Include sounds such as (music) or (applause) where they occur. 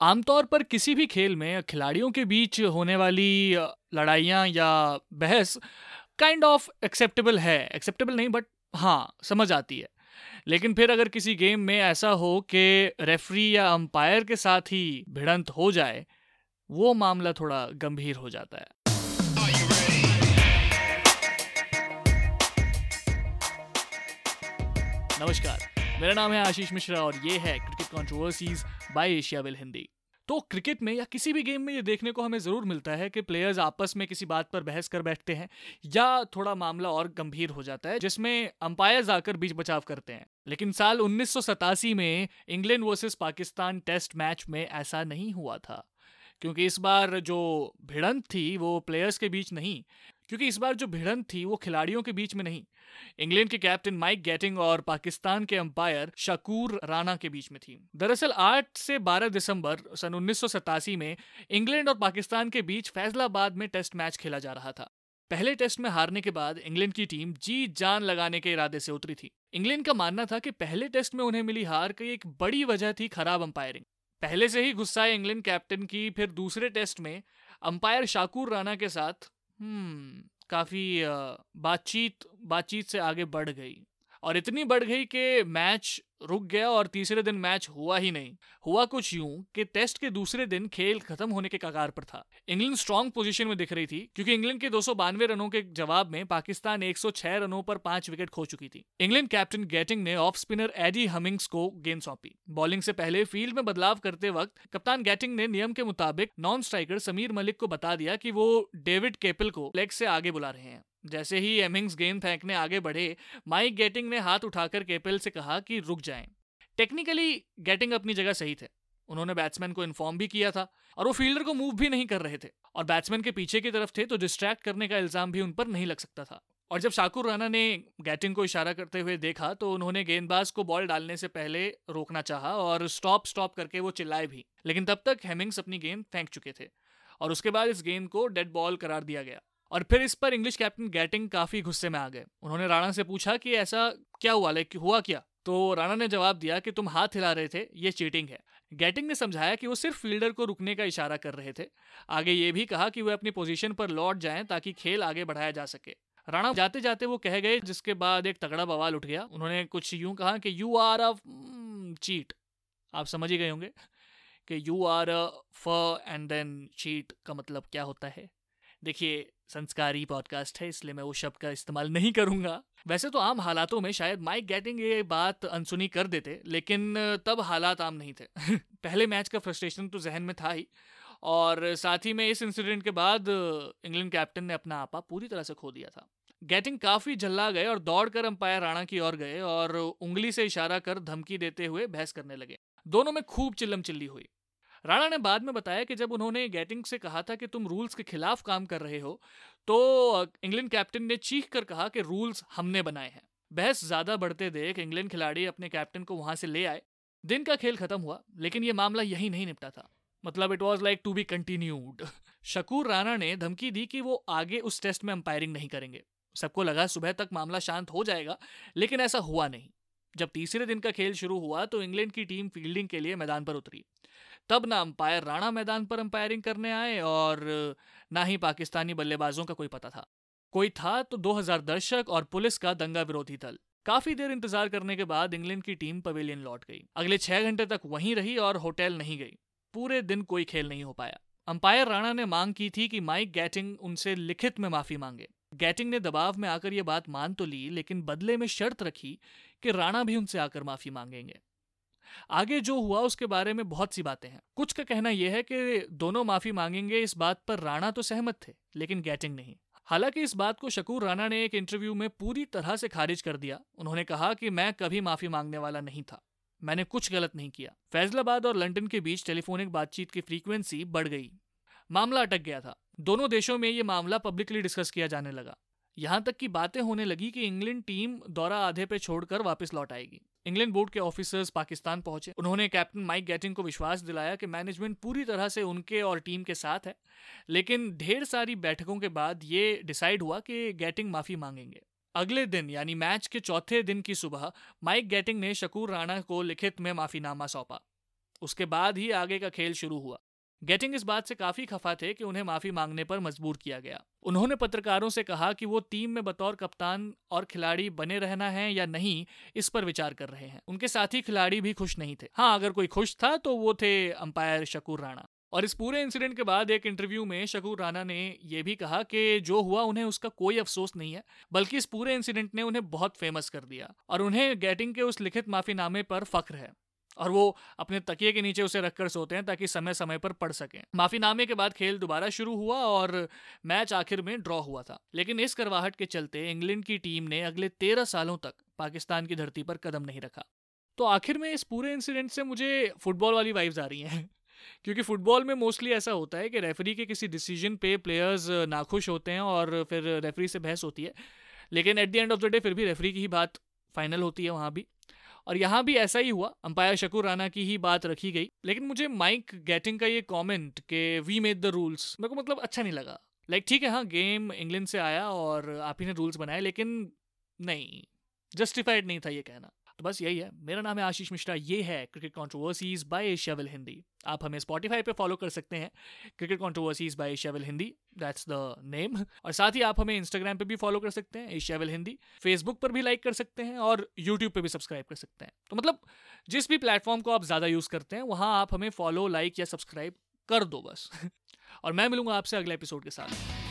आमतौर पर किसी भी खेल में खिलाड़ियों के बीच होने वाली लड़ाइयाँ या बहस काइंड ऑफ़ एक्सेप्टेबल है। एक्सेप्टेबल नहीं बट हाँ समझ आती है। लेकिन फिर अगर किसी गेम में ऐसा हो कि रेफरी या अंपायर के साथ ही भिड़ंत हो जाए, वो मामला थोड़ा गंभीर हो जाता है। नमस्कार, मेरा नाम है आशीष मिश्रा और ये है cricket controversies by Asiaville Hindi तो क्रिकेट में या किसी भी गेम में ये देखने को हमें ज़रूर मिलता है कि प्लेयर्स आपस में किसी बात पर बहस कर बैठते हैं या थोड़ा मामला और गंभीर हो जाता है, जिसमें अंपायर्स आकर बीच बचाव करते हैं। लेकिन साल उन्नीस सौ सतासी में England versus Pakistan test match में ऐसा नहीं हुआ था। क्योंकि इस बार जो भिड़ंत थी, वो प्लेयर्स के बीच नहीं। क्योंकि इस बार जो भिड़ंत थी, वो खिलाड़ियों के बीच में नहीं। इंग्लैंड के कैप्टन माइक गेटिंग और पाकिस्तान के अंपायर शकूर राणा के बीच में थी। दरअसल 8 से 12 दिसंबर सन उन्नीस सौ सतासी में इंग्लैंड और पाकिस्तान के बीच फैसलाबाद में टेस्ट मैच खेला जा रहा था। पहले टेस्ट में हारने के बाद इंग्लैंड की टीम जी जान लगाने के इरादे से उतरी थी। इंग्लैंड का मानना था कि पहले टेस्ट में उन्हें मिली हार की एक बड़ी वजह थी खराब अंपायरिंग पहले से ही गुस्साए इंग्लैंड कैप्टन की, फिर दूसरे टेस्ट में अंपायर शाकुर राणा के साथ हम्म काफ़ी बातचीत बातचीत से आगे बढ़ गई। और इतनी बढ़ गई कि मैच रुक गया और तीसरे दिन मैच हुआ ही नहीं। हुआ कुछ यूँ कि टेस्ट के दूसरे दिन खेल खत्म होने के कगार पर था। इंग्लैंड स्ट्रांग पोजीशन में दिख रही थी, क्योंकि इंग्लैंड के दो सौ बानवे रनों के जवाब में पाकिस्तान 106 रनों पर पाँच विकेट खो चुकी थी। इंग्लैंड कैप्टन गेटिंग ने ऑफ़ स्पिनर एडी हमिंग्स को गेंद सौंपी। बॉलिंग से पहले फ़ील्ड में बदलाव करते वक्त कप्तान गेटिंग ने नियम के मुताबिक नॉन स्ट्राइकर समीर मलिक को बता दिया कि वो डेविड केपल को लेग से आगे बुला रहे हैं। जैसे ही एमिंग्स गेंद फेंकने आगे बढ़े माइक गेटिंग ने हाथ उठाकर केपल से कहा कि रुक जाएँ। टेक्निकली गेटिंग अपनी जगह सही थे। उन्होंने बैट्समैन को इन्फॉर्म भी किया था और वो फील्डर को मूव भी नहीं कर रहे थे। और बैट्समैन के पीछे की तरफ़ थे तो डिस्ट्रैक्ट करने का इल्ज़ाम भी उन पर नहीं लग सकता था। और जब शाकुर राना ने गैटिंग को इशारा करते हुए देखा तो उन्होंने गेंदबाज को बॉल डालने से पहले रोकना चाहा और स्टॉप स्टॉप करके वो चिल्लाए भी। लेकिन तब तक हेमिंग्स अपनी गेंद फेंक चुके थे। और उसके बाद इस गेंद को डेड बॉल करार दिया गया। और फिर इस पर इंग्लिश कैप्टन गैटिंग काफ़ी गुस्से में आ गए। उन्होंने राणा से पूछा कि ऐसा क्या हुआ लाइक हुआ क्या? तो राणा ने जवाब दिया कि तुम हाथ हिला रहे थे, ये चीटिंग है। गैटिंग ने समझाया कि वो सिर्फ़ फील्डर को रुकने का इशारा कर रहे थे। आगे ये भी कहा कि वे अपनी पोजीशन पर लौट जाएँ ताकि खेल आगे बढ़ाया जा सके। राणा जाते जाते वो कह गए, जिसके बाद एक तगड़ा बवाल उठ गया। उन्होंने कुछ यूँ कहा कि यू आर अ चीट आप समझ ही गए होंगे कि यू आर अ फ एंड देन चीट का मतलब क्या होता है? देखिए, संस्कारी पॉडकास्ट है, इसलिए मैं वो शब्द का इस्तेमाल नहीं करूँगा। वैसे तो आम हालातों में शायद माइक गेटिंग ये बात अनसुनी कर देते, लेकिन तब हालात आम नहीं थे। (laughs) पहले मैच का फ्रस्ट्रेशन तो जहन में था ही, और साथ ही में इस इंसिडेंट के बाद इंग्लैंड कैप्टन ने अपना आपा पूरी तरह से खो दिया था। गेटिंग काफ़ी जल्ला गए और दौड़कर अंपायर राणा की ओर गए, और उंगली से इशारा कर धमकी देते हुए बहस करने लगे। दोनों में खूब चिल्लम चिल्ली हुई। राणा ने बाद में बताया कि जब उन्होंने गैटिंग से कहा था कि तुम रूल्स के खिलाफ काम कर रहे हो तो इंग्लैंड कैप्टन ने चीख कर कहा कि रूल्स हमने बनाए हैं। बहस ज़्यादा बढ़ते देख इंग्लैंड खिलाड़ी अपने कैप्टन को वहाँ से ले आए। दिन का खेल खत्म हुआ, लेकिन यह मामला यही नहीं निपटा था। मतलब it was like to be continued Shakoor Rana ने धमकी दी कि वो आगे उस टेस्ट में अंपायरिंग नहीं करेंगे। सबको लगा सुबह तक मामला शांत हो जाएगा, लेकिन ऐसा हुआ नहीं। जब तीसरे दिन का खेल शुरू हुआ तो इंग्लैंड की टीम फील्डिंग के लिए मैदान पर उतरी। तब ना अंपायर राणा मैदान पर अंपायरिंग करने आए और ना ही पाकिस्तानी बल्लेबाजों का कोई पता था। कोई था तो 2000 दर्शक और पुलिस का दंगा विरोधी दल। काफ़ी देर इंतज़ार करने के बाद इंग्लैंड की टीम पवेलियन लौट गई। अगले छह घंटे तक वहीं रही और होटल नहीं गई। पूरे दिन कोई खेल नहीं हो पाया। अंपायर राणा ने मांग की थी कि माइक गैटिंग उनसे लिखित में माफ़ी मांगे। गैटिंग ने दबाव में आकर यह बात मान तो ली, लेकिन बदले में शर्त रखी कि राणा भी उनसे आकर माफ़ी मांगेंगे। आगे जो हुआ उसके बारे में बहुत सी बातें हैं। कुछ का कहना यह है कि दोनों माफ़ी मांगेंगे, इस बात पर राणा तो सहमत थे, लेकिन गैटिंग नहीं। हालाँकि इस बात को शकूर राणा ने एक इंटरव्यू में पूरी तरह से खारिज कर दिया। उन्होंने कहा कि मैं कभी माफ़ी मांगने वाला नहीं था। मैंने कुछ गलत नहीं किया। फैजलाबाद और लंदन के बीच टेलीफोनिक बातचीत की फ्रीक्वेंसी बढ़ गई। मामला अटक गया था। दोनों देशों में ये मामला पब्लिकली डिस्कस किया जाने लगा। यहाँ तक की बातें होने लगी कि इंग्लैंड टीम दौरा आधे पे छोड़कर वापस लौट आएगी। इंग्लैंड बोर्ड के ऑफिसर्स पाकिस्तान पहुँचे। उन्होंने कैप्टन माइक गैटिंग को विश्वास दिलाया कि मैनेजमेंट पूरी तरह से उनके और टीम के साथ है। लेकिन ढेर सारी बैठकों के बाद ये डिसाइड हुआ कि गैटिंग माफ़ी मांगेंगे। अगले दिन, यानी मैच के चौथे दिन की सुबह, माइक गैटिंग ने शकूर राणा को लिखित में माफीनामा सौंपा। उसके बाद ही आगे का खेल शुरू हुआ। गेटिंग इस बात से काफ़ी खफा थे कि उन्हें माफ़ी मांगने पर मजबूर किया गया। उन्होंने पत्रकारों से कहा कि वो टीम में बतौर कप्तान और खिलाड़ी बने रहना है या नहीं, इस पर विचार कर रहे हैं। उनके साथी खिलाड़ी भी खुश नहीं थे। हाँ अगर कोई खुश था तो वो थे अंपायर शकूर राणा। और इस पूरे इंसिडेंट के बाद एक इंटरव्यू में शकूर राणा ने यह भी कहा कि जो हुआ उन्हें उसका कोई अफसोस नहीं है, बल्कि इस पूरे इंसिडेंट ने उन्हें बहुत फ़ेमस कर दिया। और उन्हें गेटिंग के उस लिखित माफीनामे पर फख्र है। और वो अपने तकिए के नीचे उसे रखकर सोते हैं ताकि समय समय पर पढ़ सकें। माफीनामे के बाद खेल दोबारा शुरू हुआ और मैच आखिर में ड्रॉ हुआ था। लेकिन इस करवाहट के चलते इंग्लैंड की टीम ने अगले तेरह सालों तक पाकिस्तान की धरती पर कदम नहीं रखा। तो आखिर में इस पूरे इंसिडेंट से मुझे फुटबॉल वाली वाइब्स आ रही हैं। (laughs) क्योंकि फुटबॉल में मोस्टली ऐसा होता है कि रेफरी के किसी डिसीज़न पे प्लेयर्स नाखुश होते हैं और फिर रेफरी से बहस होती है। लेकिन at the end of the day फिर भी रेफरी की ही बात फाइनल होती है वहाँ भी। और यहाँ भी ऐसा ही हुआ। अंपायर शकूर राना की ही बात रखी गई, लेकिन मुझे माइक गेटिंग का ये कमेंट के वी मेड द रूल्स मेरे को मतलब अच्छा नहीं लगा। लाइक ठीक है हाँ गेम इंग्लैंड से आया और आप ही ने रूल्स बनाए, लेकिन नहीं जस्टिफाइड नहीं था ये कहना। तो बस यही है। मेरा नाम है आशीष मिश्रा, ये है cricket controversies by Asiaville Hindi आप हमें स्पॉटीफाई पे फॉलो कर सकते हैं। Cricket controversies by Asiaville Hindi that's the name और साथ ही आप हमें इंस्टाग्राम पे भी फॉलो कर सकते हैं एशियाविल हिंदी फेसबुक पर भी लाइक कर सकते हैं और यूट्यूब पर भी सब्सक्राइब कर सकते हैं। तो मतलब जिस भी प्लेटफॉर्म को आप ज़्यादा यूज़ करते हैं, वहाँ आप हमें फॉलो लाइक या सब्सक्राइब कर दो बस। (laughs) और मैं मिलूँगा आपसे अगले एपिसोड के साथ।